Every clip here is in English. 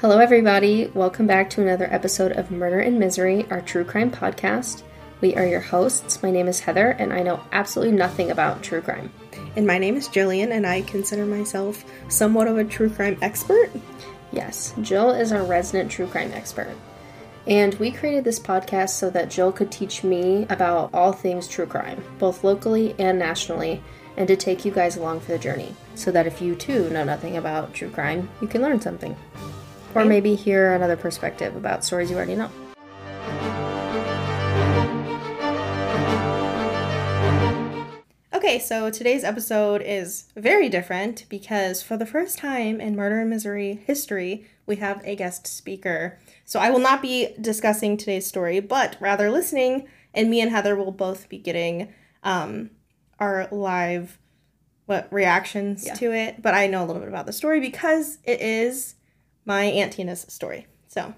Hello, everybody. Welcome back to another episode of Murder and Misery, our true crime podcast. We are your hosts. My name is Heather, and I know absolutely nothing about true crime. And my name is Jillian, and I consider myself somewhat of a true crime expert. Yes, Jill is our resident true crime expert. And we created this podcast so that Jill could teach me about all things true crime, both locally and nationally, and to take you guys along for the journey, so that if you too know nothing about true crime, you can learn something. Or maybe hear another perspective about stories you already know. Okay, so today's episode is very different because for the first time in Murder and Misery history, we have a guest speaker. So I will not be discussing today's story, but rather listening, and me and Heather will both be getting um, our live what reactions Yeah. to it. But I know a little bit about the story because it is my Aunt Tina's story. So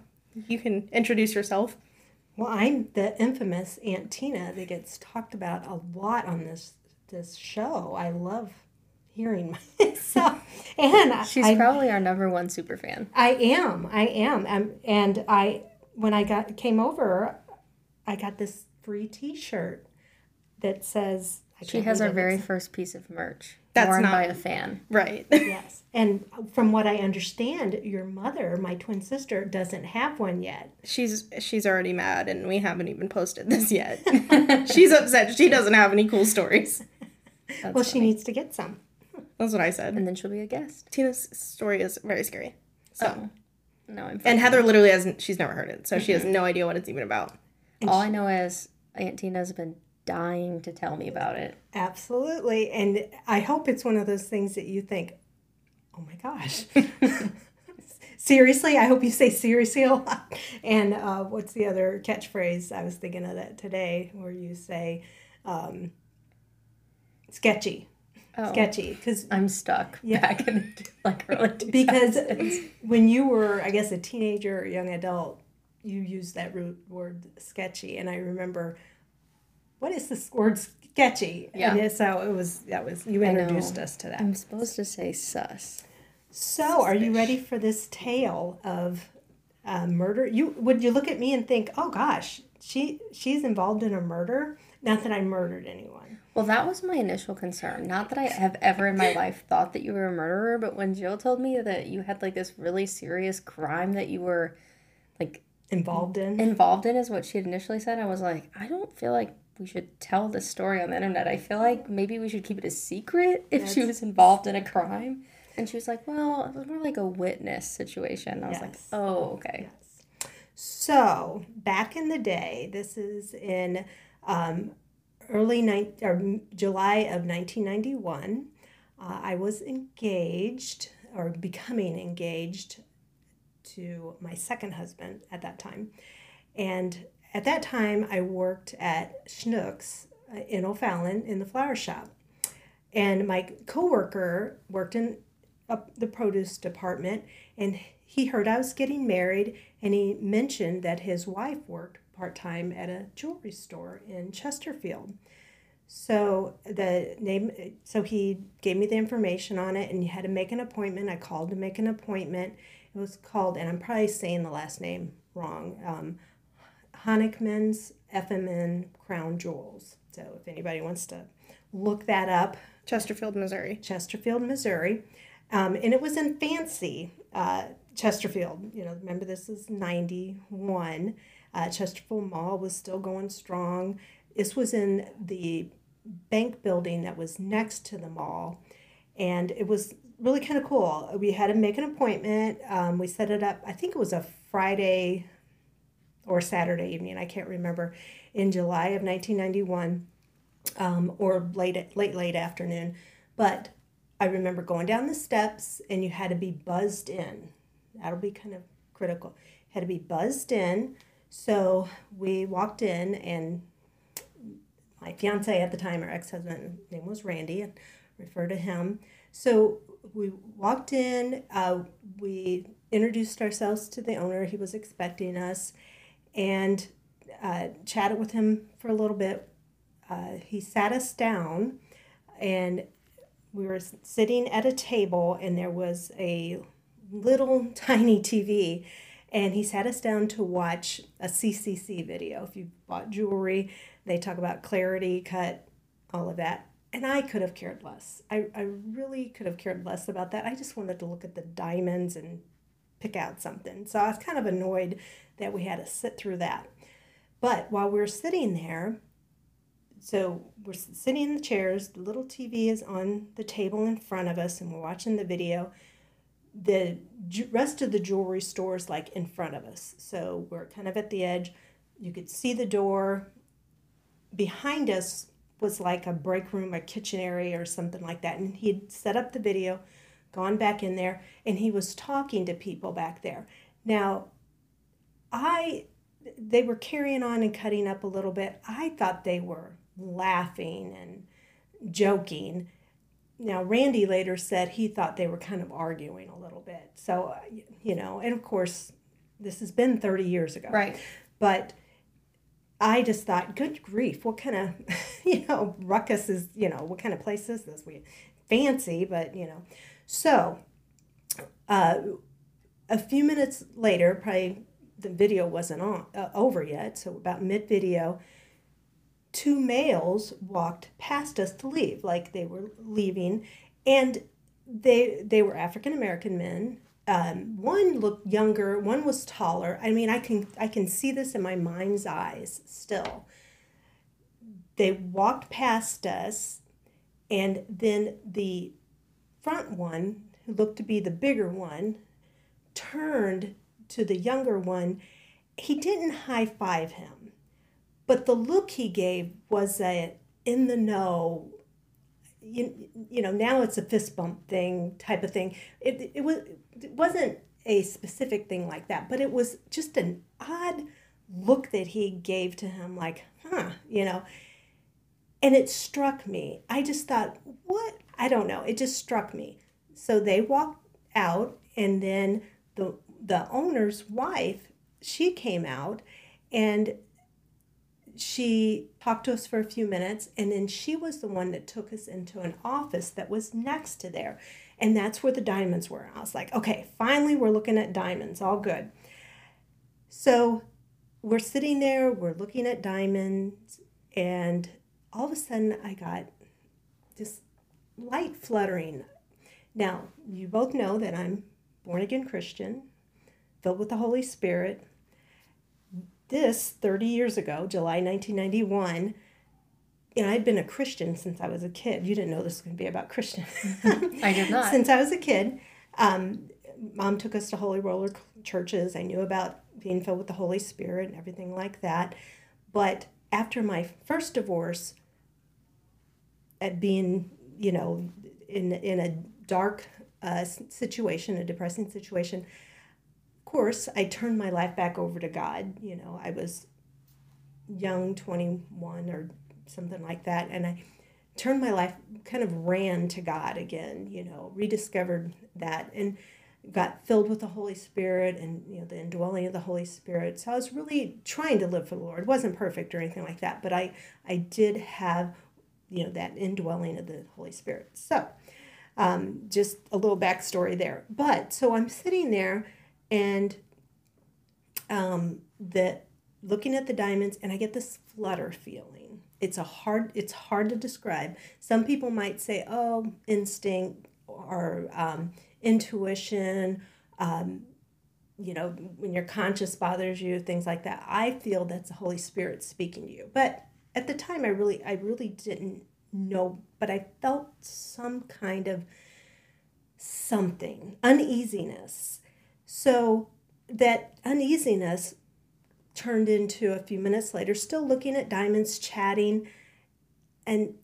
you can introduce yourself. Well, I'm the infamous Aunt Tina that gets talked about a lot on this this show. I love hearing myself, and She's I, probably our number one super fan. I am, I am, um, and I when I got came over, I got this free T-shirt that says I She has our very first piece of merch. That's worn not- by a fan. Right. yes, and from what I understand, your mother, my twin sister, doesn't have one yet. she's she's already mad and we haven't even posted this yet. she's upset. She doesn't have any cool stories. That's well, she needs to get some. That's what I said. and then she'll be a guest. Tina's story is very scary. So Oh, no, I'm. and. Heather literally hasn't she's never heard it. So she has no idea what it's even about. All I know is Aunt Tina's been dying to tell me about it. Absolutely. And I hope it's one of those things that you think, oh my gosh. seriously? I hope you say seriously a lot. And uh, what's the other catchphrase? I was thinking of that today where you say um, sketchy. Oh, Sketchy. Because I'm stuck Yeah. back in the, like early 2000s. because when you were, I guess, a teenager or young adult, you used that root word sketchy. And I remember, what is this word sketchy? Yeah. And so it was, that was, you introduced us to that. I'm supposed to say sus. So, are you ready for this tale of uh, murder? You would you look at me and think, "Oh gosh, she she's involved in a murder." Not that I murdered anyone. Well, that was my initial concern. Not that I have ever in my life thought that you were a murderer, but when Jill told me that you had like this really serious crime that you were like Involved in? involved in, is what she had initially said, I was like, I don't feel like we should tell the story on the internet. I feel like maybe we should keep it a secret if she was involved in a crime. And she was like, well, it was more like a witness situation. I was like, oh, okay. So, back in the day, this is in um, early ni- or July of 1991. Uh, I was engaged or becoming engaged to my second husband at that time. And at that time, I worked at Schnucks uh, in O'Fallon in the flower shop. And my coworker worked in the produce department, and he heard I was getting married, and he mentioned that his wife worked part time at a jewelry store in Chesterfield. So the name, so he gave me the information on it, and you had to make an appointment. I called to make an appointment. It was called, and I'm probably saying the last name wrong. Um, Honickman's F&M Crown Jewels. So if anybody wants to look that up, Chesterfield, Missouri. Chesterfield, Missouri. Um, and it was in fancy uh, Chesterfield. You know, remember this is 91. Uh, Chesterfield Mall was still going strong. This was in the bank building that was next to the mall. And it was really kind of cool. We had to make an appointment. Um, we set it up, I think it was a Friday or Saturday evening, I can't remember, in July of 1991 um, or late, late, late afternoon. But I remember going down the steps and you had to be buzzed in. That'll be kind of critical. Had to be buzzed in. So we walked in and my fiance at the time, our ex-husband, name was Randy, and refer to him. So we walked in. Uh, we introduced ourselves to the owner. He was expecting us, and uh, chatted with him for a little bit. Uh, he sat us down, and we were sitting at a table, and there was a little tiny TV and he sat us down to watch a CCC video. If you bought jewelry, they talk about clarity, cut, all of that. And I could have cared less. I, I really could have cared less about that. I just wanted to look at the diamonds and pick out something. So I was kind of annoyed that we had to sit through that. But while we were sitting there, so we're sitting in the chairs, the little TV is on the table in front of us, and we're watching the video the rest of the jewelry stores like in front of us. So we're kind of at the edge. You could see the door. Behind us was like a break room, a kitchen area, or something like that. And he'd set up the video, gone back in there, and he was talking to people back there. Now, I they were carrying on and cutting up a little bit. I thought they were laughing and joking. Now randy later said he thought they were kind of arguing a little bit. So you know and of course this has been 30 years ago. Right. But i just thought good grief what kind of you know ruckus is you know what kind of place is this? We fancy but you know. So uh, a few minutes later probably the video wasn't on uh, over yet so about mid video two males walked past us to leave, like they were leaving, and they they were African American men. Um, one looked younger, one was taller. I mean, I can I can see this in my mind's eyes still. They walked past us, and then the front one, who looked to be the bigger one, turned to the younger one. He didn't high five him but the look he gave was a in the know, you, you know, now it's a fist bump thing type of thing. It, it, was, it wasn't a specific thing like that, but it was just an odd look that he gave to him, like, huh, you know. And it struck me. I just thought, what? I don't know. It just struck me. So they walked out, and then the the owner's wife, she came out, and she talked to us for a few minutes and then she was the one that took us into an office that was next to there. And that's where the diamonds were. I was like okay finally we're looking at diamonds all good. So we're sitting there we're looking at diamonds and all of a sudden i got this light fluttering. Now you both know that i'm born again christian filled with the holy spirit this 30 years ago, July 1991, and I'd been a Christian since I was a kid. You didn't know this was going to be about Christian. I did not. Since I was a kid, um, mom took us to Holy Roller churches. I knew about being filled with the Holy Spirit and everything like that. But after my first divorce, at being, you know, in in a dark uh, situation, a depressing situation, course, I turned my life back over to God. You know, I was young, 21 or something like that, and I turned my life, kind of ran to God again, you know, rediscovered that and got filled with the Holy Spirit and, you know, the indwelling of the Holy Spirit. So I was really trying to live for the Lord. It wasn't perfect or anything like that, but I, I did have, you know, that indwelling of the Holy Spirit. So, um, just a little backstory there. But so I'm sitting there and um, that looking at the diamonds and i get this flutter feeling. It's a hard it's hard to describe. Some people might say oh instinct or um, intuition um, you know when your conscience bothers you things like that. I feel that's the holy spirit speaking to you. But at the time i really i really didn't know but i felt some kind of something uneasiness so that uneasiness turned into a few minutes later, still looking at diamonds, chatting, and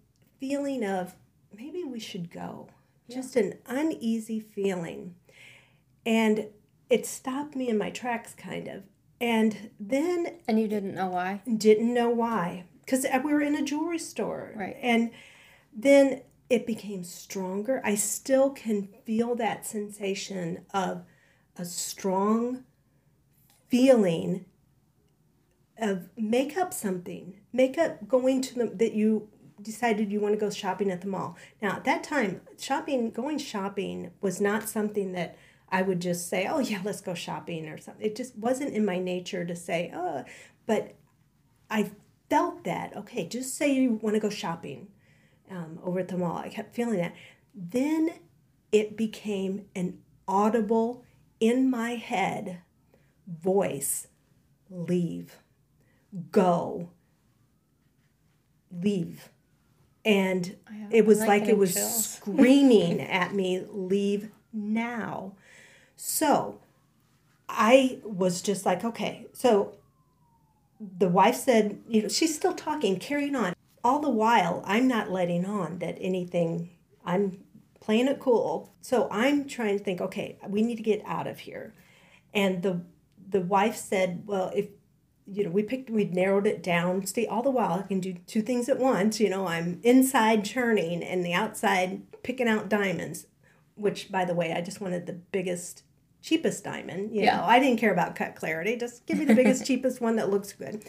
feeling of maybe we should go. Yeah. Just an uneasy feeling. And it stopped me in my tracks, kind of. And then. And you didn't know why? Didn't know why. Because we were in a jewelry store. Right. And then it became stronger. I still can feel that sensation of a strong feeling of make up something make up going to the that you decided you want to go shopping at the mall now at that time shopping going shopping was not something that I would just say, "Oh yeah, let's go shopping" or something. It just wasn't in my nature to say, "Oh," but I felt that. Okay, just say you want to go shopping um, over at the mall. I kept feeling that. Then it became an audible in my head voice leave, go, leave. And it was like like, it was chills. screaming at me, leave now. So I was just like, okay. So the wife said, you know, she's still talking, carrying on. All the while, I'm not letting on that anything, I'm playing it cool. So I'm trying to think, okay, we need to get out of here. And the the wife said, well, if you know, we picked, we narrowed it down. See, all the while I can do two things at once. You know, I'm inside churning and the outside picking out diamonds, which, by the way, I just wanted the biggest, cheapest diamond. You Yeah. know, I didn't care about cut clarity. Just give me the biggest, cheapest one that looks good.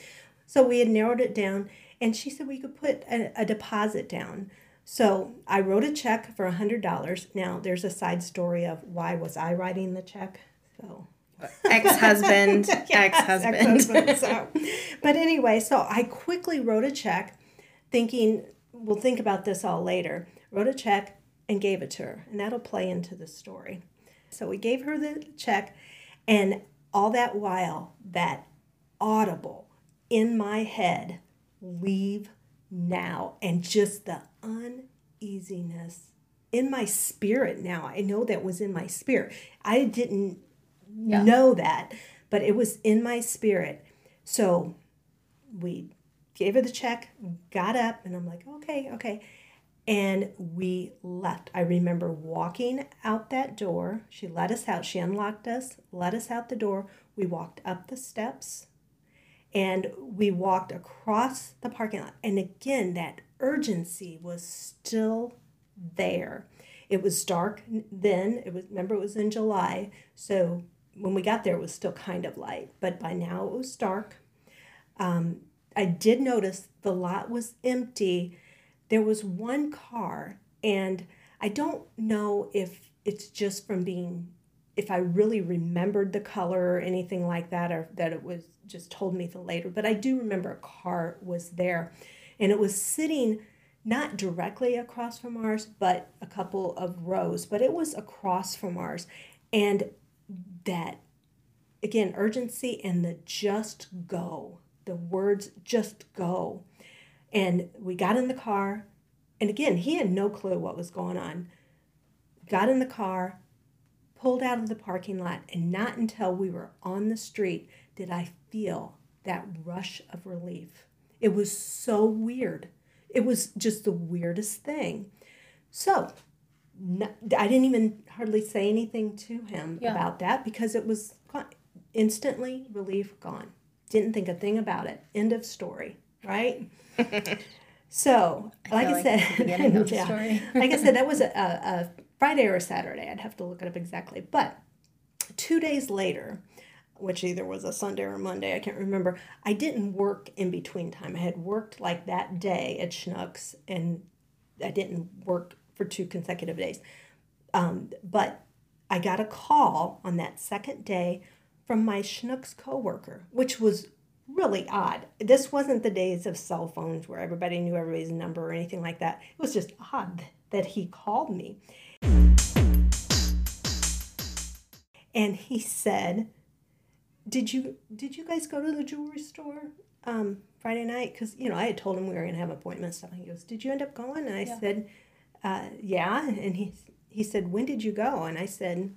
So we had narrowed it down, and she said we could put a, a deposit down. So I wrote a check for a hundred dollars. Now there's a side story of why was I writing the check? So Ex-husband, ex-husband. ex-husband, so. But anyway, so I quickly wrote a check, thinking we'll think about this all later. Wrote a check and gave it to her, and that'll play into the story. So we gave her the check, and all that while, that audible in my head, leave now, and just the uneasiness in my spirit now. I know that was in my spirit. I didn't Yeah. know that, but it was in my spirit. So we gave her the check, got up, and I'm like, okay, okay. And we left. I remember walking out that door. She let us out. She unlocked us, let us out the door. We walked up the steps and we walked across the parking lot. And again, that urgency was still there. It was dark then. It was remember it was in July, so when we got there, it was still kind of light. But by now it was dark. Um, I did notice the lot was empty. There was one car, and I don't know if it's just from being if I really remembered the color or anything like that, or that it was just told me the later, but I do remember a car was there and it was sitting not directly across from ours, but a couple of rows, but it was across from ours. And that, again, urgency and the just go, the words just go. And we got in the car, and again, he had no clue what was going on. Got in the car, pulled out of the parking lot, and not until we were on the street did I feel that rush of relief. It was so weird. It was just the weirdest thing. So, no, I didn't even hardly say anything to him Yeah. about that because it was instantly relief gone. Didn't think a thing about it. End of story, right? so, like I like said, the beginning of the yeah. story. like I said, that was a, a, a Friday or Saturday. I'd have to look it up exactly. But two days later, which either was a Sunday or Monday, I can't remember, I didn't work in between time. I had worked like that day at Schnucks, and I didn't work for two consecutive days. Um, but I got a call on that second day from my Schnucks coworker, which was really odd. This wasn't the days of cell phones where everybody knew everybody's number or anything like that. It was just odd that he called me. And he said, "Did you did you guys go to the jewelry store um, Friday night? Because you know I had told him we were gonna have appointments and stuff. And he goes, "Did you end up going?" And I Yeah. said, uh, "Yeah." And he he said, "When did you go?" And I said,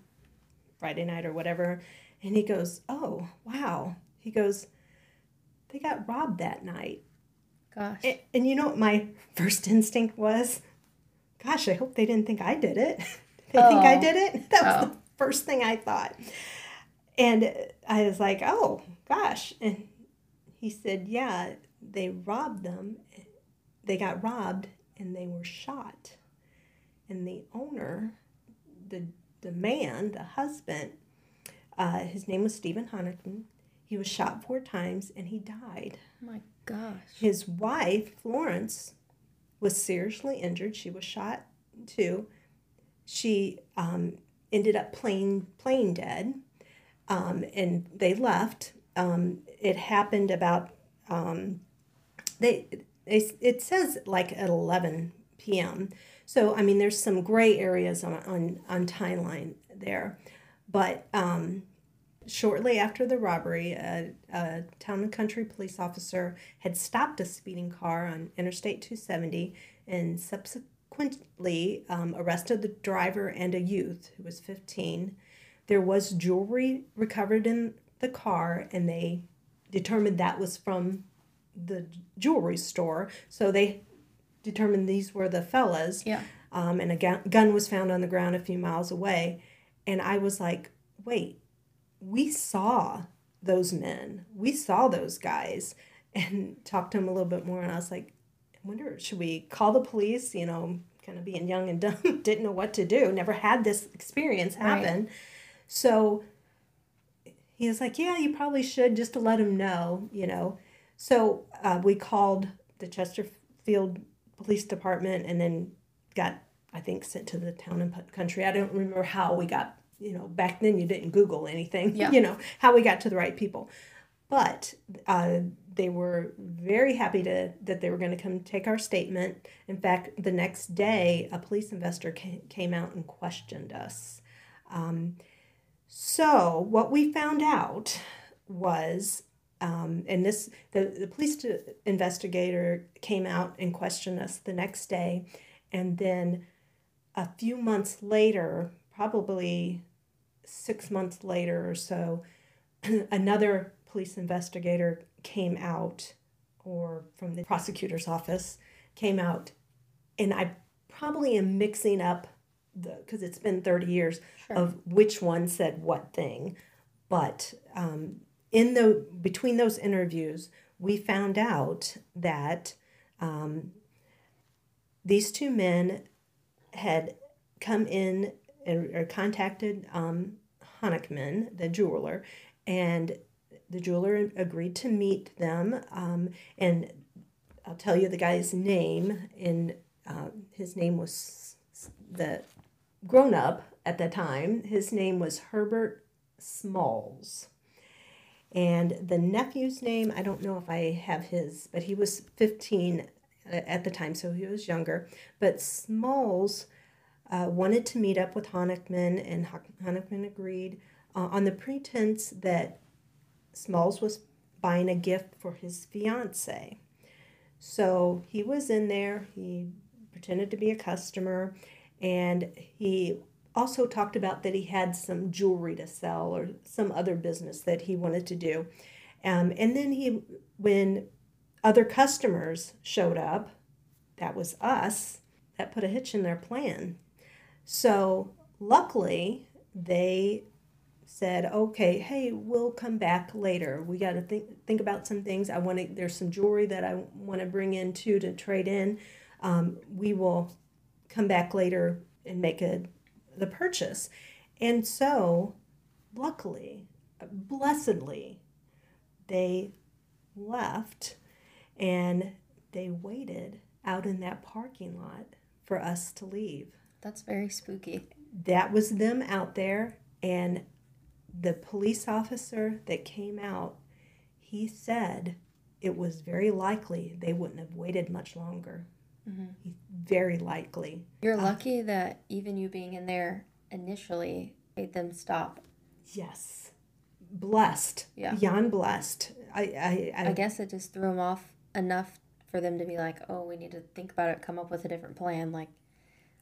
"Friday night or whatever." And he goes, "Oh wow." He goes, "They got robbed that night." Gosh. And, and you know what my first instinct was? Gosh, I hope they didn't think I did it. they think I Oh. did it. That was Oh. the first thing I thought. And I was like, oh, gosh. And he said, yeah, they robbed them. They got robbed and they were shot. And the owner, the, the man, the husband, uh, his name was Stephen Honickman. He was shot four times and he died. oh my gosh. His wife, Florence, was seriously injured. She was shot too. She um, ended up plain plain dead, um, and they left. Um, it happened about um, they, they it says like at eleven p.m. So I mean, there's some gray areas on on, on timeline there, but um, shortly after the robbery, a, a town and country police officer had stopped a speeding car on Interstate 270 and subsequently um, arrested the driver and a youth who was 15. There was jewelry recovered in the car, and they determined that was from the jewelry store. So they determined these were the fellas. Yeah. Um, and a gun, gun was found on the ground a few miles away. And I was like, wait, we saw those men. We saw those guys and talked to him a little bit more. And I was like, I wonder, should we call the police? You know, kind of being young and dumb, didn't know what to do, never had this experience happen. Right. So he was like, Yeah, you probably should just to let him know, you know. So uh, we called the Chesterfield Police Department and then got, I think, sent to the town and country. I don't remember how we got, you know, back then you didn't Google anything, yeah. you know, how we got to the right people. But uh, they were very happy to that they were going to come take our statement. In fact, the next day, a police investor came out and questioned us. Um, so what we found out was, um, and this the, the police investigator came out and questioned us the next day, and then a few months later, probably six months later or so, another police investigator came out, or from the prosecutor's office came out, and I probably am mixing up the because it's been 30 years sure. of which one said what thing but um, in the between those interviews we found out that um, these two men had come in and, or contacted um, the jeweler, and the jeweler agreed to meet them. Um, and I'll tell you the guy's name. In uh, his name was the grown up at the time. His name was Herbert Smulls. And the nephew's name, I don't know if I have his, but he was 15 uh, at the time, so he was younger. But Smulls uh, wanted to meet up with Honickman, and Honickman agreed uh, on the pretense that Smulls was buying a gift for his fiance. So he was in there, he pretended to be a customer, and he also talked about that he had some jewelry to sell or some other business that he wanted to do. Um, and then he, when other customers showed up, that was us, that put a hitch in their plan. So luckily, they said, "Okay, hey, we'll come back later. We got to think think about some things. I want to. There's some jewelry that I want to bring in too to trade in. Um, we will come back later and make a the purchase. And so, luckily, blessedly, they left and they waited out in that parking lot for us to leave. That's very spooky. That was them out there and the police officer that came out, he said it was very likely they wouldn't have waited much longer. Mm-hmm. Very likely. You're uh, lucky that even you being in there initially made them stop. Yes. Blessed. Yeah. Beyond blessed. I, I, I, I guess it just threw them off enough for them to be like, oh, we need to think about it, come up with a different plan. Like,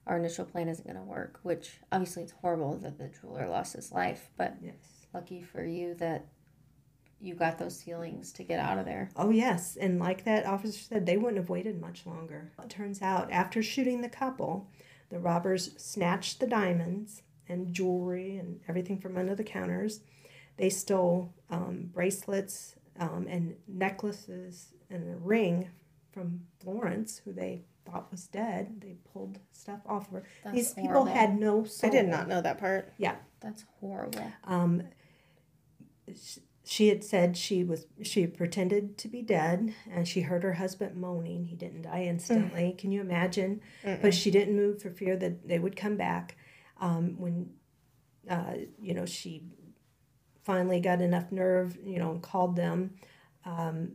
our initial plan isn't going to work, which obviously it's horrible that the jeweler lost his life, but yes. lucky for you that you got those ceilings to get out of there. Oh, yes. And like that officer said, they wouldn't have waited much longer. It turns out, after shooting the couple, the robbers snatched the diamonds and jewelry and everything from under the counters. They stole um, bracelets um, and necklaces and a ring from Florence, who they thought was dead. They pulled stuff off of her. That's These horrible. people had no soul. I did not know that part. Yeah. That's horrible. Um, she had said she was she pretended to be dead and she heard her husband moaning he didn't die instantly mm. can you imagine Mm-mm. but she didn't move for fear that they would come back um, when uh, you know, she finally got enough nerve, you know, and called them. Um,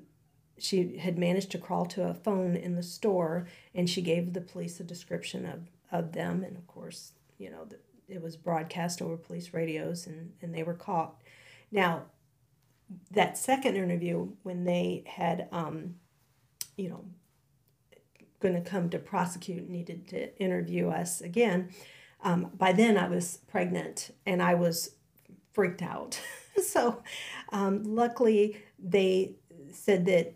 she had managed to crawl to a phone in the store and she gave the police a description of, of them. And of course, you know, the, it was broadcast over police radios and, and they were caught. Now, that second interview, when they had, um, you know, going to come to prosecute, needed to interview us again, um, by then I was pregnant and I was freaked out. so, um, luckily, they said that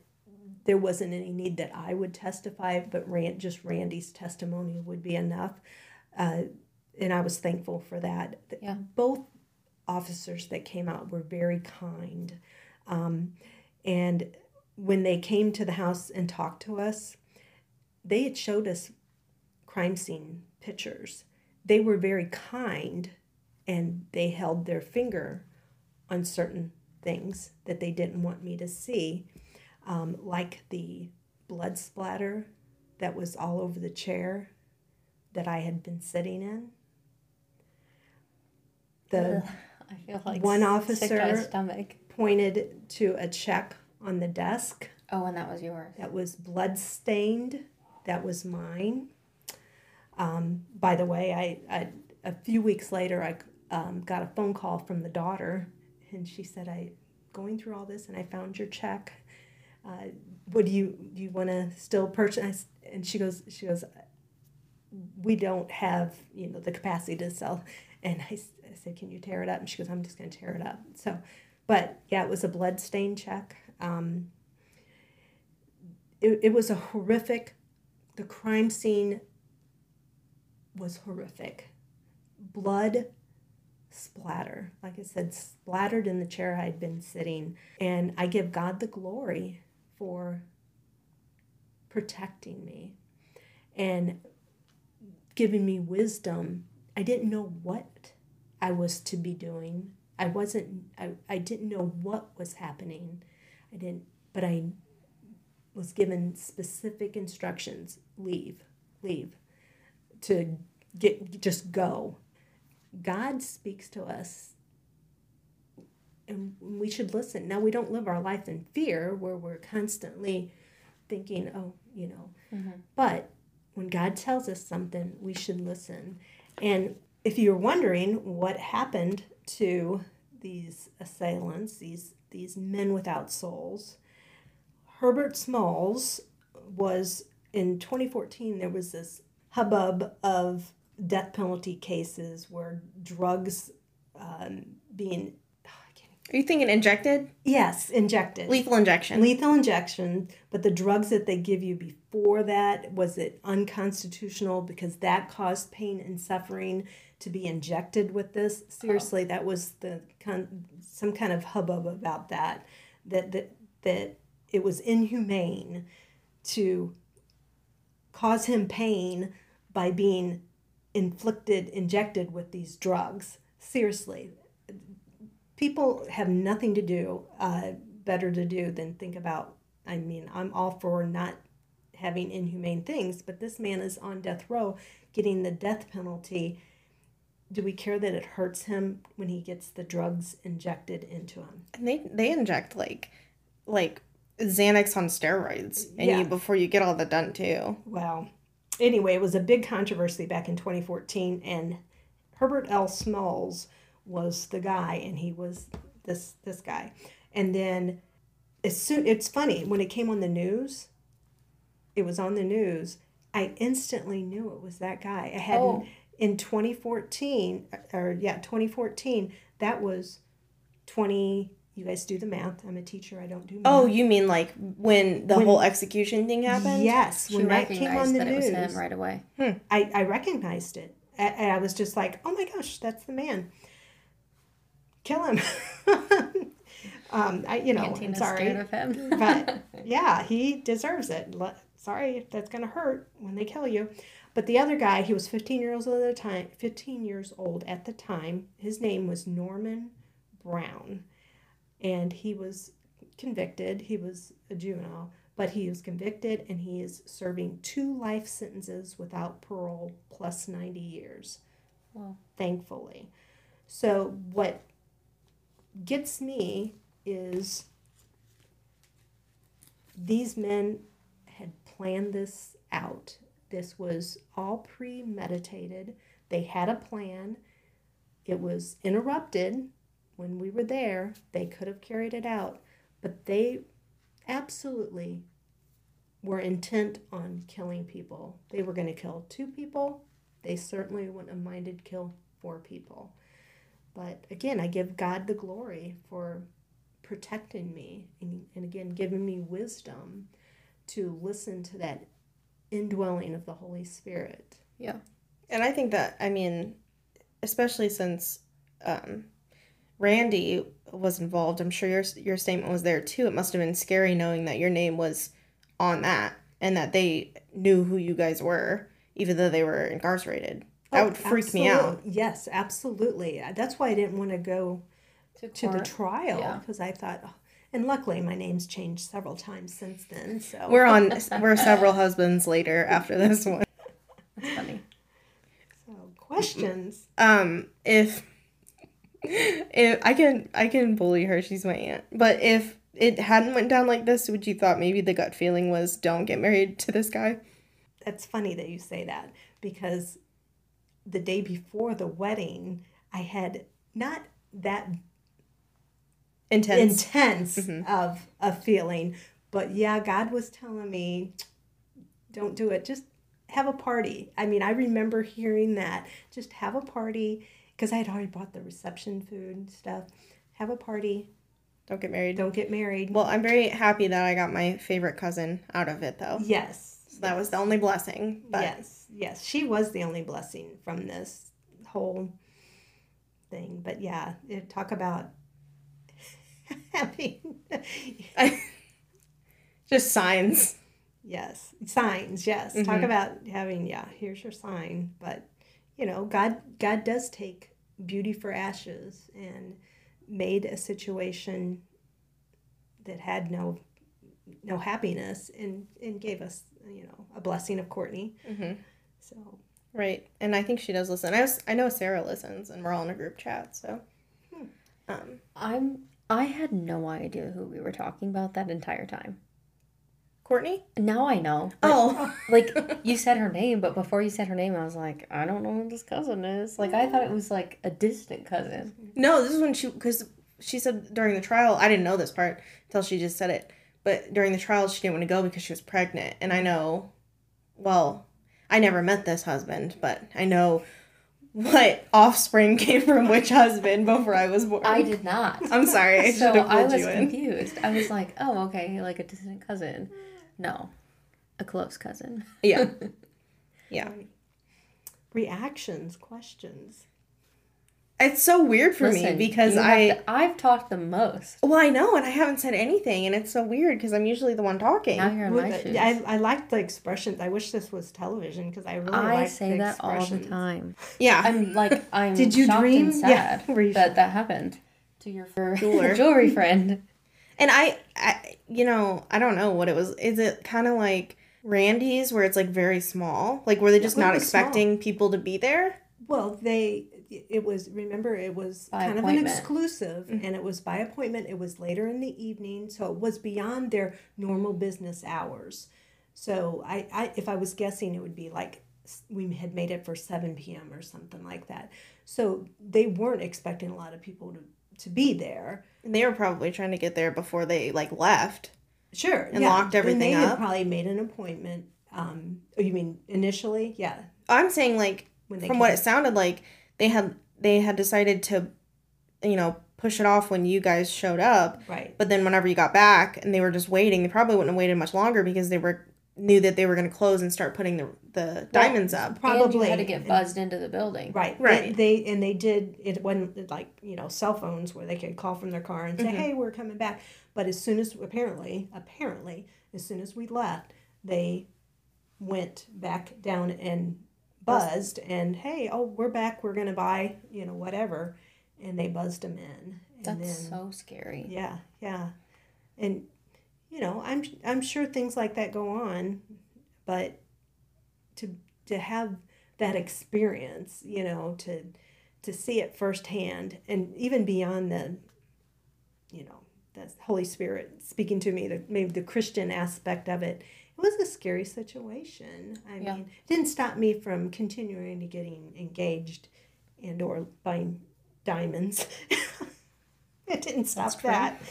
there wasn't any need that I would testify, but Rand, just Randy's testimony would be enough. Uh, and I was thankful for that. Yeah. Both officers that came out were very kind. Um, and when they came to the house and talked to us, they had showed us crime scene pictures. They were very kind and they held their finger on certain things that they didn't want me to see, um, like the blood splatter that was all over the chair that I had been sitting in. The I feel like One officer- stomach. pointed to a check on the desk Oh, and that was yours. that was blood stained. That was mine. Um, by the way, I, I a few weeks later I um, got a phone call from the daughter, and she said, "I going through all this, and I found your check. Uh, would you do you want to still purchase?" And she goes, she goes, "We don't have you know the capacity to sell." And i, I said, "Can you tear it up?" And she goes, "I'm just going to tear it up." So, but yeah, it was a blood stain check. Um, it, it was a horrific the crime scene was horrific blood splatter like i said splattered in the chair i'd been sitting and i give god the glory for protecting me and giving me wisdom. I didn't know what i was to be doing. I wasn't i, I didn't know what was happening. I didn't but i was given specific instructions leave leave to get just go. God speaks to us and we should listen. Now we don't live our life in fear where we're constantly thinking oh you know. But when god tells us something we should listen. And if you're wondering what happened to these assailants these these men without souls Herbert Smulls was in 2014. There was this hubbub of death penalty cases where drugs um, being Are you thinking injected? yes injected Lethal injection. lethal injection, but the drugs that they give you before that was it unconstitutional because that caused pain and suffering to be injected with this. Oh. Seriously, that was the con- some kind of hubbub about that. That that that it was inhumane to cause him pain by being inflicted injected with these drugs. Seriously, people have nothing to do uh, better to do than think about i mean i'm all for not having inhumane things but this man is on death row getting the death penalty do we care that it hurts him when he gets the drugs injected into him and they they inject like like Xanax on steroids and Yeah. you before you get all that done too. well anyway it was a big controversy back in 2014 and herbert l smulls was the guy and he was this this guy and then as soon it's funny when it came on the news it was on the news i instantly knew it was that guy i hadn't Oh. in 2014 uh, or yeah 2014 that was 20 you guys do the math i'm a teacher i don't do oh, math Oh, you mean like when the When- whole execution thing happened? yes She when that came on the that it was news him right away. Hmm. I, I recognized it. And I was just like, oh my gosh, that's the man. Kill him. um, I, you know, I'm sorry. of him. but yeah, he deserves it. Sorry if that's going to hurt when they kill you. But the other guy, he was 15 years old at the time, 15 years old at the time. His name was Norman Brown. And he was convicted. He was a juvenile, but he was convicted and he is serving two life sentences without parole plus 90 years. Wow. Thankfully. So what gets me is these men had planned this out. This was all premeditated. They had a plan. It was interrupted when we were there. They could have carried it out, but they absolutely were intent on killing people. They were going to kill two people. They certainly wouldn't have minded kill four people. But again, I give God the glory for protecting me and, and again giving me wisdom to listen to that indwelling of the Holy Spirit. Yeah. And I think that, I mean, especially since um, Randy was involved, I'm sure your, your statement was there too. It must have been scary knowing that your name was on that and that they knew who you guys were, even though they were incarcerated. That Oh, would freak me out. Yes, absolutely. That's why I didn't want to go To, to the court. trial Yeah. because I thought, oh, and luckily my name's changed several times since then. So We're on, we're several husbands later after this one. That's funny. so questions. um if if i can i can bully her she's my aunt but if it hadn't went down like this would you thought maybe the gut feeling was don't get married to this guy That's funny that you say that because the day before the wedding, I had not that intense intense Mhm. of a feeling, but yeah, God was telling me, don't do it. Just have a party. I mean, I remember hearing that. Just have a party because I had already bought the reception food and stuff. Have a party. don't get married Don't get married. well i'm very happy that i got my favorite cousin out of it though yes. So that was the only blessing but yes, yes, she was the only blessing from this whole thing. But yeah, it, talk about having just signs yes signs. Yes, talk Mhm. about having yeah. Here's your sign. But you know, God God does take beauty for ashes and made a situation that had no no happiness and and gave us you know a blessing of Courtney. hmm So right and i think she does listen i, was, I know sarah listens and we're all in a group chat so Hmm. um I'm. I had no idea who we were talking about that entire time. courtney Now I know. oh Like you said her name, but before you said her name, I was like, I don't know who this cousin is. Like I thought it was like a distant cousin. No, this is when she because she said during the trial. I didn't know this part until she just said it. But during the trial, she didn't want to go because she was pregnant. And I know, well, I never met this husband, but I know what offspring came from which husband before I was born. I did not. I'm sorry. I so I was you in. confused. I was like, oh, okay, like a distant cousin. No, a close cousin. Yeah, yeah. reactions, questions. It's so weird for Listen, me because I. to- I've talked the most. well, I know, and I haven't said anything, and it's so weird because I'm usually the one talking. Now you're in Well, my shoes. I, I like the expressions. I wish this was television because I really I like say the that all the time. yeah, I'm like, I'm. Did you dream? And Yeah. sad Were you that that happened to your Jeweler. jewelry friend. And I, I, you know, I don't know what it was. Is it kind of like Randy's where it's like very small? Like were they just it not was expecting people to be there? Well, they it was remember it was By kind of an exclusive and it was by appointment. It was later in the evening, so it was beyond their normal business hours. So I, I if I was guessing, it would be like we had made it for seven p.m. or something like that. So they weren't expecting a lot of people to to be there. And they were probably trying to get there before they like left. Sure, And locked everything and they had up? probably made an appointment. Um, oh, you mean initially? Yeah, I'm saying like when they from what it sounded like they had they had decided to, you know, push it off when you guys showed up. right. But then whenever you got back and they were just waiting, they probably wouldn't have waited much longer because they were knew that they were going to close and start putting the the diamonds up. Probably and you had to get And- buzzed into the building. Right. Right. They, they and they did it wasn't like, you know, cell phones where they could call from their car and say, Mhm. Hey, we're coming back. But as soon as apparently, apparently, as soon as we left, they went back down and buzzed and hey, oh, we're back, we're gonna buy, you know, whatever. And they buzzed them in. And That's then so scary. yeah, yeah. And you know, I'm I'm sure things like that go on, but to to have that experience, you know, to to see it firsthand and even beyond the you know the holy spirit speaking to me the maybe the christian aspect of it it was a scary situation i Yeah. mean it didn't stop me from continuing to getting engaged and or buying diamonds it didn't stop That's true. that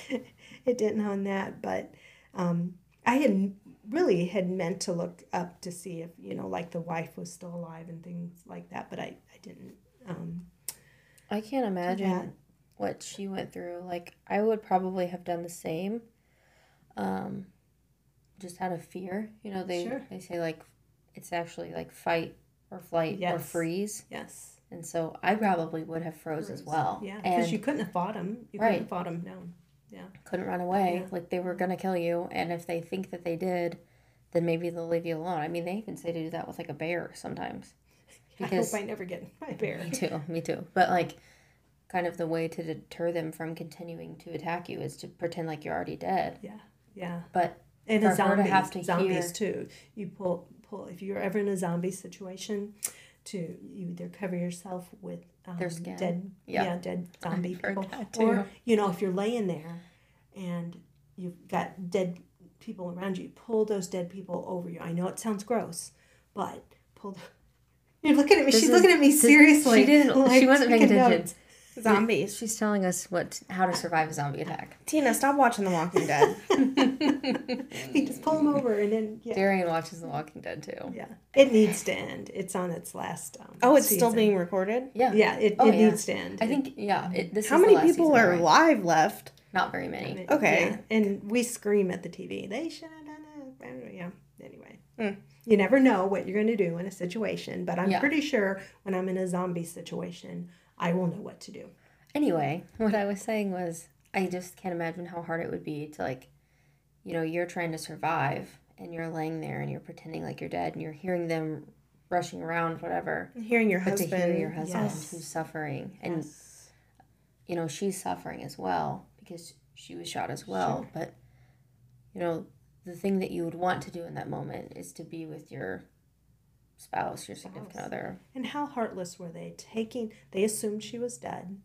it didn't on that but um, i had really had meant to look up to see if you know like the wife was still alive and things like that but i, I didn't um, I can't imagine what she went through. Like I would probably have done the same. Um just out of fear. You know, they Sure. they say like it's actually like fight or flight or freeze. yes And so I probably would have froze as well. yeah because you couldn't have fought them. you couldn't Right. have fought them. no Yeah. couldn't run away. Yeah. Like they were gonna kill you and if they think that they did, then maybe they'll leave you alone. I mean they even say to do that with like a bear sometimes. i Because hope i never get my bear Me too. Me too. But like, kind of the way to deter them from continuing to attack you is to pretend like you're already dead. yeah yeah But and For a zombies, have to zombies hear- too. You pull pull if you're ever in a zombie situation, to you either cover yourself with um, Their skin. dead Yeah. yeah, dead zombie people, or you know if you're laying there, and you've got dead people around you, pull those dead people over you. I know it sounds gross, but pull. The, you're looking at me. This She's is- looking at me seriously. she didn't- like, she wasn't paying attention. Notes. Zombies. she's telling us what how to survive a zombie attack. Tina, stop watching The Walking Dead. You just pull them over, and then yeah, Darian watches The Walking Dead too. yeah. It needs to end. It's on its last. Um, oh, it's still being recorded? Yeah. Yeah, it, Oh, it yeah. needs to end. I think yeah. It, this How is the many last people season, are right? alive left? Not very many. It- Okay. yeah, And we scream at the TV. They should have done it. Yeah. Anyway. Mm. You never know what you're going to do in a situation, but I'm Yeah. pretty sure when I'm in a zombie situation, I will know what to do. Anyway, what I was saying was, I just can't imagine how hard it would be to like, you know, you're trying to survive and you're laying there and you're pretending like you're dead and you're hearing them rushing around, whatever. Hearing your But to husband. hear your husband yes. who's suffering and Yes. you know she's suffering as well because she was shot as well. Sure. But you know the thing that you would want to do in that moment is to be with your spouse, your significant Spouse. other. And how heartless were they? Taking, they assumed she was dead,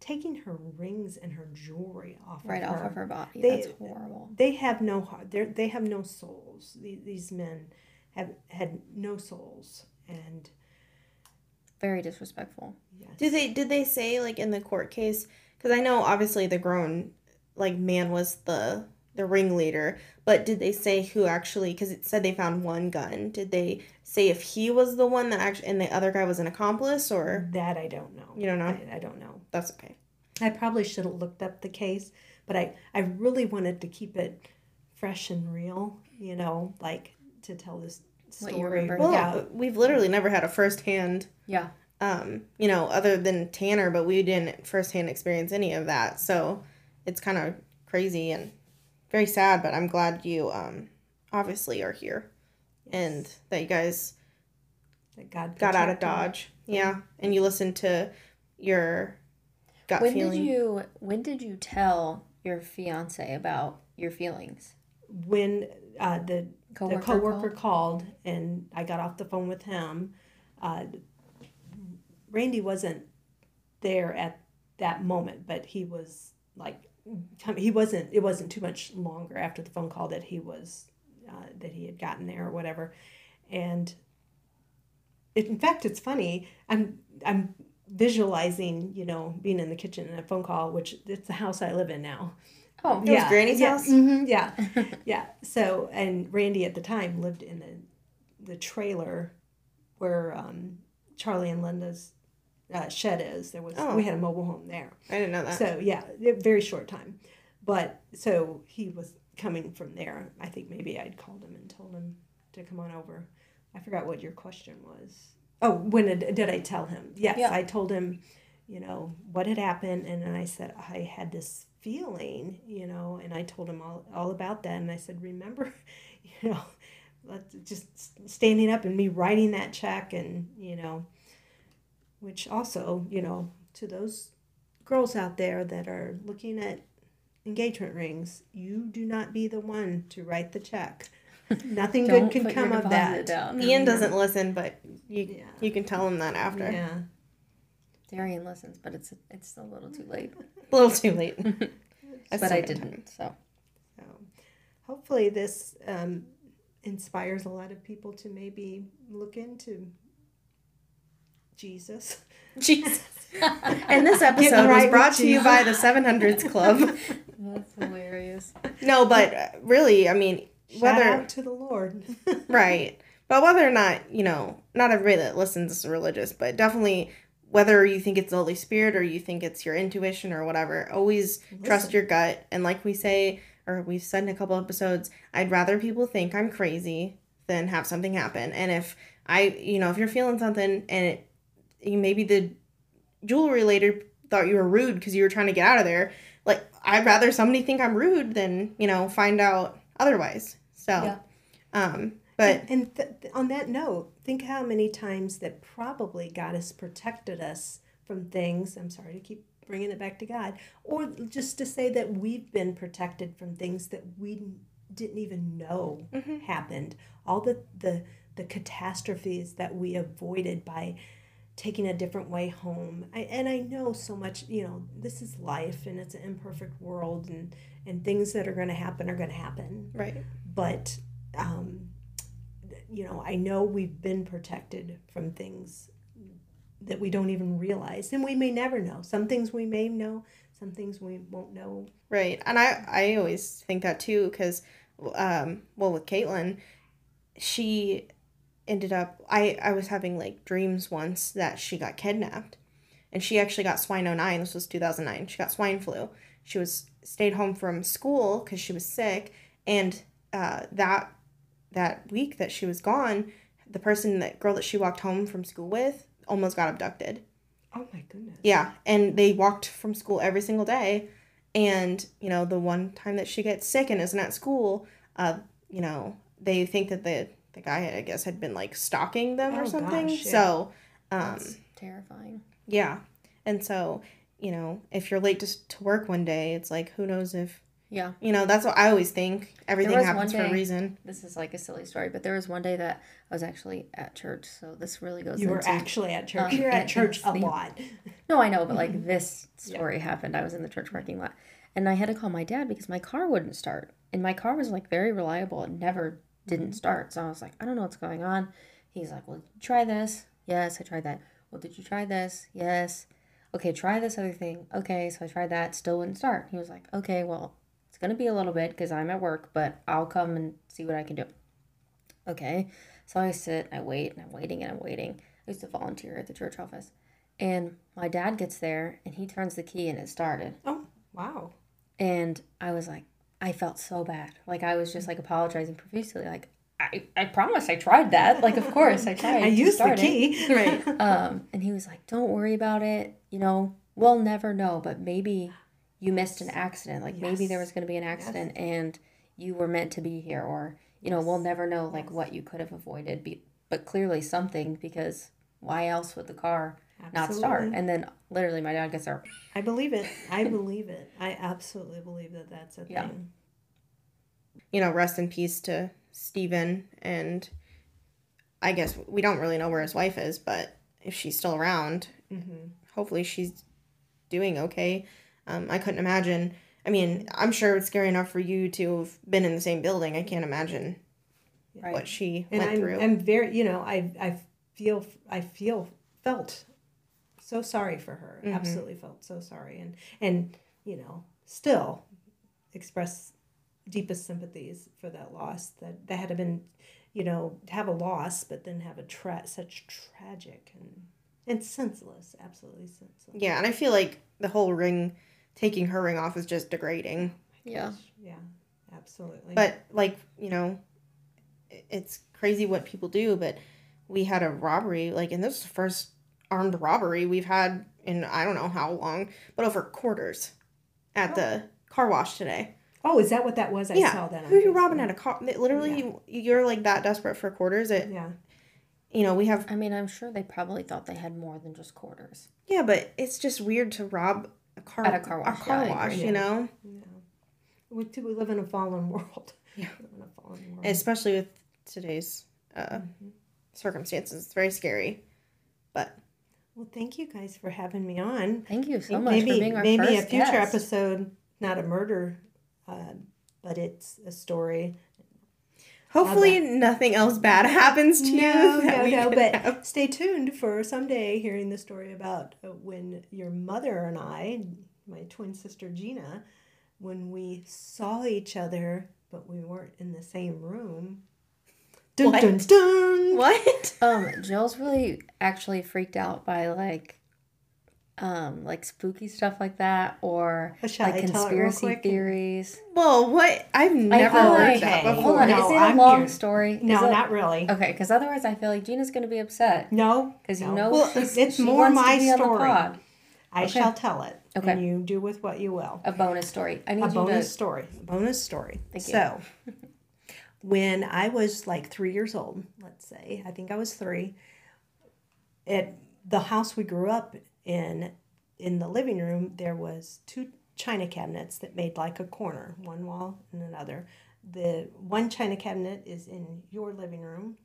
taking her rings and her jewelry off Right of her. off of her body. They- That's horrible. They have no heart. They they have no souls. These, these men have had no souls, and Very disrespectful. yes. Did they did they say like in the court case? Because I know obviously the grown like man was the the ringleader, but did they say who actually? Because it said they found one gun. Did they say if he was the one that actually and the other guy was an accomplice or That I don't know. You don't know? I, I don't know. that's okay? I probably should have looked up the case, but I, I really wanted to keep it fresh and real, you know, like to tell this story. Well, yeah. we've literally never had a firsthand, Yeah. um, you know, other than Tanner, but we didn't firsthand experience any of that. So it's kind of crazy and very sad. But I'm glad you um, obviously are here and that you guys that God got out of protected me. Dodge. Yeah, and you listened to your gut When feeling. did you when did you tell your fiance about your feelings? When uh, the Coworker the coworker called? called and I got off the phone with him, uh, Randy wasn't there at that moment, but he was like, he wasn't. It wasn't too much longer after the phone call that he was uh, that he had gotten there or whatever, and it, in fact, it's funny. I'm I'm visualizing, you know, being in the kitchen in a phone call, which it's the house I live in now. Oh, It was Granny's yeah, house? mhm, yeah, yeah. So, and Randy at the time lived in the the trailer where um, Charlie and Linda's uh, shed is. There was Oh. we had a mobile home there. I didn't know that. So yeah, a very short time, but so he was coming from there. I think maybe I'd called him and told him to come on over. I forgot what your question was. Oh, when did, did I tell him? Yes, Yeah. I told him, you know, what had happened, and then I said I had this feeling, you know, and I told him all, all about that, and I said, remember, you know, just standing up and me writing that check, and you know, which also, you know, to those girls out there that are looking at engagement rings, you do not be the one to write the check. Nothing good can come of that. down. Ian doesn't listen, but you Yeah. you can tell him that after. Yeah. Darian listens, but it's it's a little too late. A little too late. but I didn't. So So hopefully this um, inspires a lot of people to maybe look into Jesus. Jesus. and this episode Getting right was brought to you by the 700s Club. that's hilarious. no, but uh, really, I mean, Shout whether out to the Lord. right, but whether or not you know, not everybody that listens is religious, but definitely whether you think it's the Holy Spirit or you think it's your intuition or whatever, always trust your gut. And like we say, or we've said in a couple episodes, I'd rather people think I'm crazy than have something happen. And if I, you know, if you're feeling something and it, you maybe the jewelry later thought you were rude because you were trying to get out of there, like I'd rather somebody think I'm rude than you know find out otherwise. So, Yeah. um, but and th- th- on that note, think how many times that probably God has protected us from things. I'm sorry to keep bringing it back to God, or just to say that we've been protected from things that we didn't even know happened. All the the the catastrophes that we avoided by taking a different way home. I, and I know so much, you know, this is life and it's an imperfect world and and things that are going to happen are going to happen right. but um, you know i know we've been protected from things that we don't even realize and we may never know some things we may know some things we won't know Right. And I, I always think that too, because, um, well, with Caitlin, she ended up, I, I was having like dreams once that she got kidnapped and she actually got swine 09. This was 2009. She got swine flu. She was stayed home from school because she was sick. And, uh, that, that week that she was gone, the person, that girl that she walked home from school with almost got abducted. oh my goodness Yeah, and they walked from school every single day. And, you know, the one time that she gets sick and isn't at school, uh, you know, they think that the the guy I guess had been like stalking them or Oh, something. gosh, yeah. So, um That's terrifying. yeah. And so, you know, if you're late to, to work one day, it's like who knows if Yeah. you know, that's what I always think. Everything was happens one for a reason. This is like a silly story, but there was one day that I was actually at church, so this really goes you were into actually at church um, you're at church a the- lot No, I know, but like this story happened. I was in the church parking lot and I had to call my dad because my car wouldn't start. And my car was like very reliable. It never didn't Mm-hmm. start. So I was like, I don't know what's going on. He's like, Well, try this? Yes, I tried that. Well, did you try this? Yes. Okay, try this other thing. Okay, so I tried that. Still wouldn't start. He was like, Okay, well, it's going to be a little bit because I'm at work, but I'll come and see what I can do. Okay. So I sit, and I wait, and I'm waiting and I'm waiting. I used to volunteer at the church office. And my dad gets there and he turns the key and it started. oh wow And I was like, I felt so bad. Like I was just like apologizing profusely. Like, I, I promise I tried that. Like, of course I tried. i used the key Right. Um, and he was like, "Don't worry about it. You know, we'll never know, but maybe you missed an accident. Like maybe there was going to be an accident and you were meant to be here, or you know, we'll never know like what you could have avoided. Be- but clearly something because why else would the car not start? And then literally, my dad gets there. i believe it i believe it i absolutely believe that that's a Yeah. thing you know, rest in peace to Stephen. And I guess we don't really know where his wife is, but if she's still around, hopefully she's doing okay. Um, I couldn't imagine. I mean, I'm sure it's scary enough for you to have been in the same building. I can't imagine Right. what she and went I'm, through. I'm very you know i i feel i feel felt so sorry for her Mm-hmm. absolutely felt so sorry and and you know still express deepest sympathies for that loss that that had been you know to have a loss but then have a tra- such tragic and and senseless absolutely senseless yeah, and I feel like the whole ring, taking her ring off is just degrading. Yeah. yeah absolutely But like you know, it's crazy what people do. But we had a robbery, like, and this is the first armed robbery we've had in I don't know how long, but over quarters at the car wash today. oh is that what that was i yeah, saw that who are you Facebook. robbing at a car? Literally, you, you're like that desperate for quarters. It, yeah you know, we have I mean, I'm sure they probably thought they had more than just quarters. yeah, but it's just weird to rob a car At a car wash, A car yeah, wash, you know, Yeah. we, do we live in a fallen world Yeah. We live in a fallen world especially with today's uh, circumstances. It's very scary, but Well, thank you guys for having me on. Thank you so much maybe for being our maybe first a future guest. episode, not a murder, uh, but it's a story. Hopefully, nothing else bad happens to No, you. no, no. But have. stay tuned for someday hearing the story about uh, when your mother and I, my twin sister Gina, when we saw each other, but we weren't in the same room. Dun, What? dun, dun. what? Um, Jill's really actually freaked out by like, um, like spooky stuff like that, or shall like I tell it real conspiracy theories. Well, what? I've never heard like- that Okay. before. Hold on, No, is it a I'm long here. story? No, it- not really. Okay, because otherwise I feel like Gina's gonna be upset No, because you no. know Well, she's, it's she more to my story. I Okay. shall tell it. Okay. And you do with what you will. A bonus story. I need a you bonus to. story. A bonus story. Thank you. so, when I was like three years old, let's say, I think I was three, at the house we grew up in, in the living room, there was two china cabinets that made like a corner, one wall and another. The one china cabinet is in your living room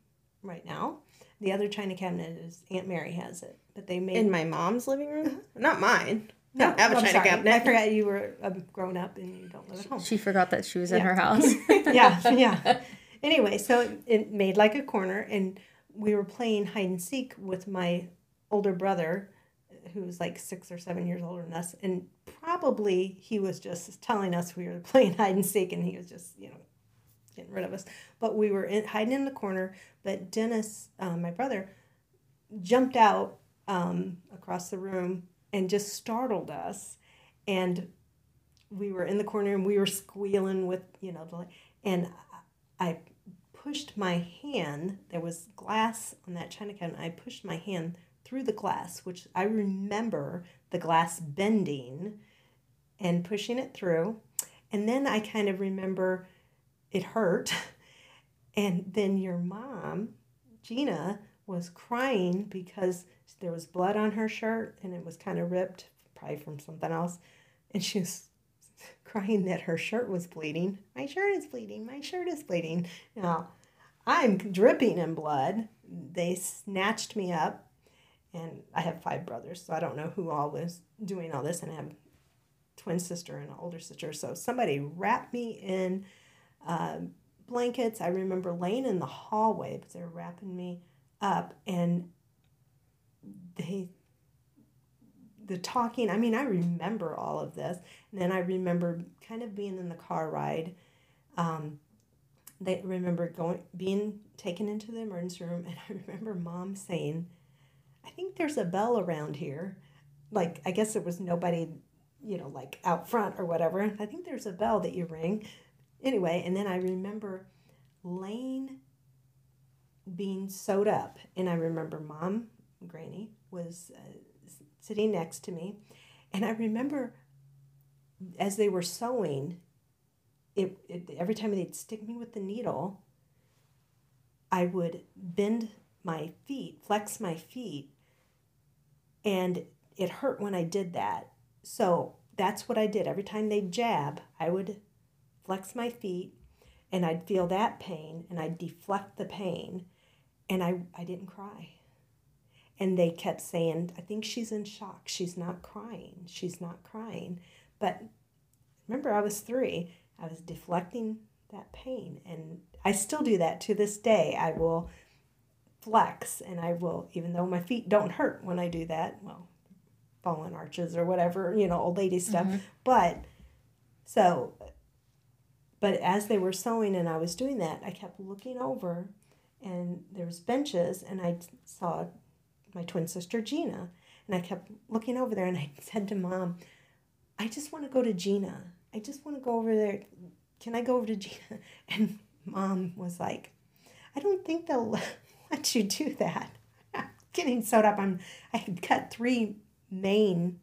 right now. The other china cabinet is Aunt Mary has it, but they made In my mom's living room? Uh-huh. Not mine. No, I have a I'm china sorry. cabinet. I forgot you were um, grown up and you don't live at home. She forgot that she was in Yeah. her house. yeah, yeah. Anyway, so it, it made like a corner, and we were playing hide and seek with my older brother, who was like six or seven years older than us, and probably he was just telling us we were playing hide and seek, and he was just you know getting rid of us. But we were in, hiding in the corner. But Dennis, um, my brother, jumped out um, across the room and just startled us, and we were in the corner and we were squealing with you know the and I pushed my hand. There was glass on that china cabinet. I pushed my hand through the glass, which I remember the glass bending and pushing it through. And then I kind of remember it hurt. And then your mom, Gina, was crying because there was blood on her shirt and it was kind of ripped, probably from something else. And she was crying that her shirt was bleeding. My shirt is bleeding. My shirt is bleeding. Now, I'm dripping in blood. They snatched me up, and I have five brothers, so I don't know who all was doing all this, and I have twin sister and an older sister. So somebody wrapped me in uh, blankets. I remember laying in the hallway because they were wrapping me up, and they the talking i mean i remember all of this. And then i remember kind of being in the car ride um, they remember going being taken into the emergency room. And i remember mom saying i think there's a bell around here. Like i guess there was nobody you know like out front or whatever. I think there's a bell that you ring. Anyway and then i remember laying being sewed up. And i remember mom granny was uh, sitting next to me. And I remember as they were sewing, it, it every time they'd stick me with the needle, I would bend my feet, flex my feet, and it hurt when I did that. So that's what I did. Every time they'd jab, I would flex my feet and I'd feel that pain and I'd deflect the pain and I, I didn't cry and they kept saying, I think she's in shock. She's not crying. She's not crying. But remember, I was three. I was deflecting that pain. And I still do that to this day. I will flex and I will, even though my feet don't hurt when I do that, well, fallen arches or whatever, you know, old lady stuff. Mm-hmm. But so, but as they were sewing and I was doing that, I kept looking over and there was benches and I saw my twin sister Gina. And I kept looking over there and I said to mom, I just want to go to Gina. I just want to go over there. Can I go over to Gina? And mom was like, I don't think they'll let you do that. I'm getting sewed up. I'm, I had cut three main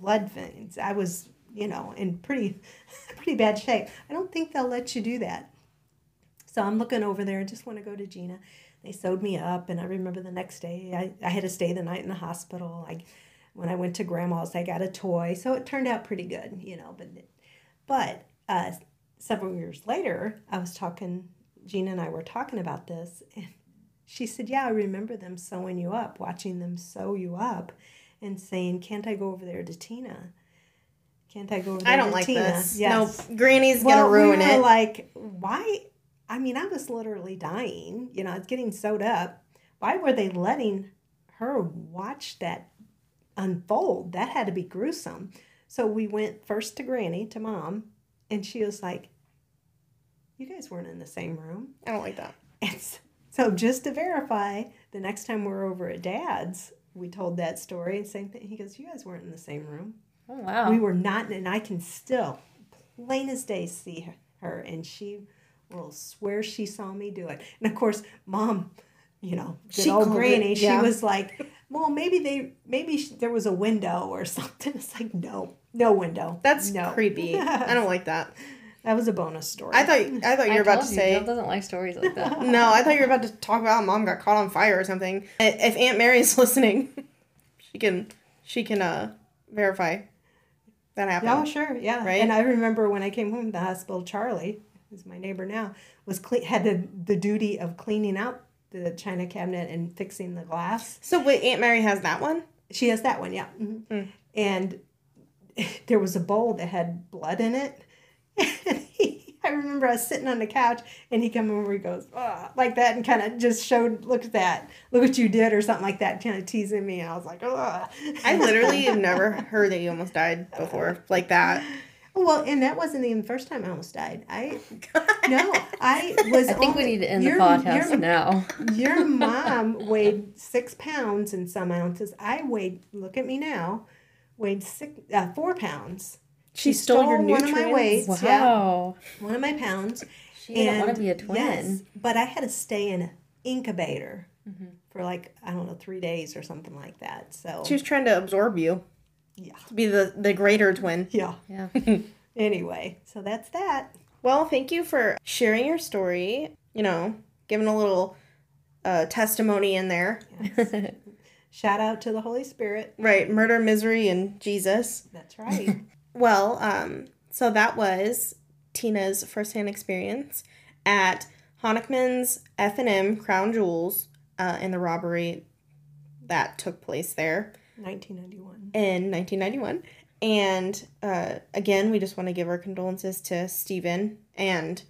blood veins. I was, you know, in pretty, pretty bad shape. I don't think they'll let you do that. So I'm looking over there. I just want to go to Gina they sewed me up and i remember the next day i, I had to stay the night in the hospital I, when i went to grandma's i got a toy so it turned out pretty good you know but but uh, several years later i was talking gina and i were talking about this and She said, Yeah, I remember them sewing you up, watching them sew you up, and saying, Can't I go over there to Tina? Can't I go over there I don't to like Tina? this. Yes. Nope. Granny's well, gonna ruin we were it. like, why? I mean, I was literally dying. You know, it's getting sewed up. Why were they letting her watch that unfold? That had to be gruesome. So we went first to Granny, to mom, and she was like, You guys weren't in the same room. I don't like that. And so just to verify, the next time we're over at dad's, we told that story and same thing. He goes, You guys weren't in the same room. Oh wow. We were not, and I can still, plain as day, see her, her, and she will swear she saw me do it. And of course, mom, you know, good She old called it, granny, yeah. she was like, "Well, maybe they, maybe sh- there was a window or something." It's like, no, no window. That's no. creepy. I don't like that. That was a bonus story. I thought I thought you were about to say Jill doesn't like stories like that. no. I thought you were about to talk about how mom got caught on fire or something. If Aunt Mary's listening, she can she can uh verify that happened. Oh, sure, yeah. Right? And I remember when I came home from the hospital, Charlie, who's my neighbor now, was cle- had the, the duty of cleaning out the china cabinet and fixing the glass. So wait, Aunt Mary has that one. She has that one, yeah. Mhm. And there was a bowl that had blood in it. And he, I remember I was sitting on the couch and he come over, he goes, "Ugh," like that, and kind of just showed, look at that, look what you did, or something like that, kind of teasing me. And I was like, Ugh. I literally have never heard that you almost died before like that. Well, and that wasn't even the first time I almost died. I no, I was. I think we only- need to end the your- podcast your- now. Your mom weighed six pounds and some ounces. I weighed. Look at me now. Weighed six, uh, four pounds. She stole your one of my nutrients? weights. Yeah, Wow. one of my pounds. She didn't want And to be a twin. Yes, but I had to stay in an incubator Mm-hmm. for like I don't know three days or something like that. So She was trying to absorb you yeah, to be the the greater twin. yeah. Yeah. Anyway, so that's that. Well, thank you for sharing your story. You know, giving a little uh, testimony in there. Shout out to the Holy Spirit. Right, murder, misery, and Jesus. That's right. Well, um, so that was Tina's firsthand experience at Honickman's F and M Crown Jewels uh, in the robbery that took place there 1991. in 1991. And uh, again, we just want to give our condolences to Stephen and,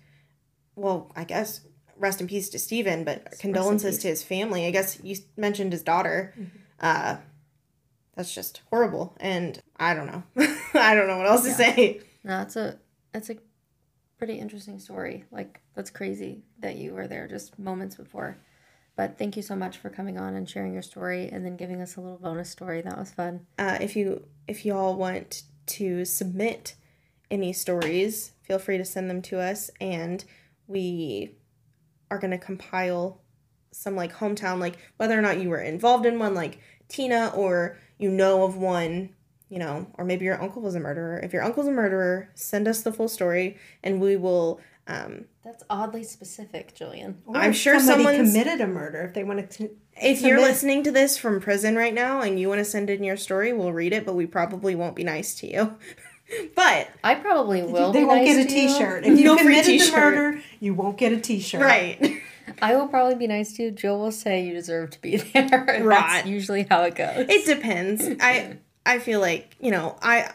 well, I guess rest in peace to Stephen, but condolences to his family. I guess you mentioned his daughter. Uh, that's just horrible. And I don't know. I don't know what else to say. No, it's a it's a pretty interesting story. Like that's crazy that you were there just moments before. But thank you so much for coming on and sharing your story and then giving us a little bonus story. That was fun. Uh, if you if you all want to submit any stories, feel free to send them to us, and we are gonna compile some like hometown, like whether or not you were involved in one, like Tina, or you know of one, you know, or maybe your uncle was a murderer. If your uncle's a murderer, send us the full story, and we will. Um, That's oddly specific, Jillian. Or I'm if sure somebody someone's- committed a murder. If they want to, if you're listening to this from prison right now and you want to send in your story, we'll read it, but we probably won't be nice to you. but I probably will. they be won't nice get a to you. T-shirt. If you No committed the murder, you won't get a T-shirt. right. I will probably be nice to you. Jill will say you deserve to be there. That's usually how it goes. It depends. I I feel like, you know, I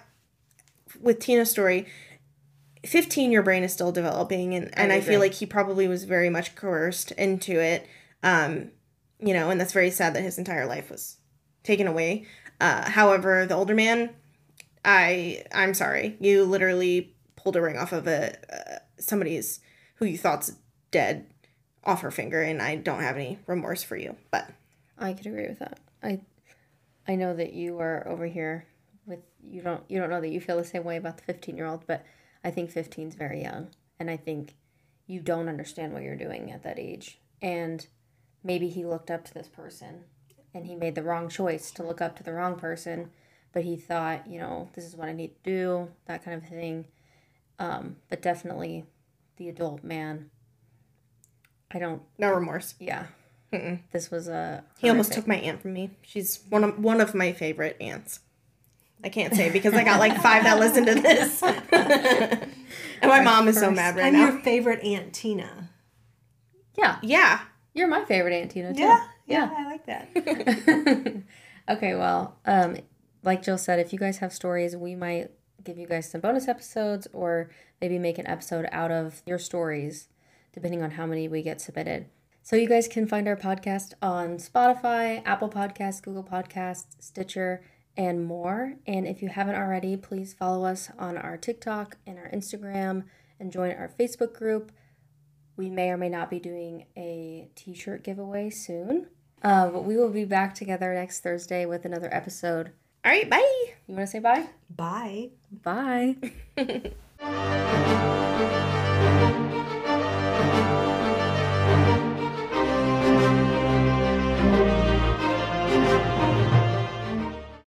with Tina's story, 15 your brain is still developing and and I, agree. feel like he probably was very much coerced into it. Um, you know, and that's very sad that his entire life was taken away. Uh, however, the older man, I I'm sorry. You literally pulled a ring off of a uh, somebody's who you thought's dead off her finger and I don't have any remorse for you. But I could agree with that. I I know that you are over here with you don't you don't know that you feel the same way about the 15 year old, but I think 15 is very young and I think you don't understand what you're doing at that age. And maybe he looked up to this person and he made the wrong choice to look up to the wrong person, but he thought, you know, this is what I need to do, that kind of thing. Um, but definitely the adult man. I don't no remorse. yeah. This was a He almost took my aunt from me. She's one of one of my favorite aunts. I can't say because I got like five that listen to this. and my mom is so mad right now. I'm now. your favorite Aunt Tina. Yeah. Yeah. You're my favorite Aunt Tina, too. Yeah, yeah, I like that. okay, well, um, like Jill said, if you guys have stories, we might give you guys some bonus episodes or maybe make an episode out of your stories, depending on how many we get submitted. So you guys can find our podcast on Spotify, Apple Podcasts, Google Podcasts, Stitcher, and more. And if you haven't already, please follow us on our TikTok and our Instagram and join our Facebook group. We may or may not be doing a t shirt giveaway soon. Uh, but we will be back together next Thursday with another episode. All right, bye. You want to say bye? Bye. Bye.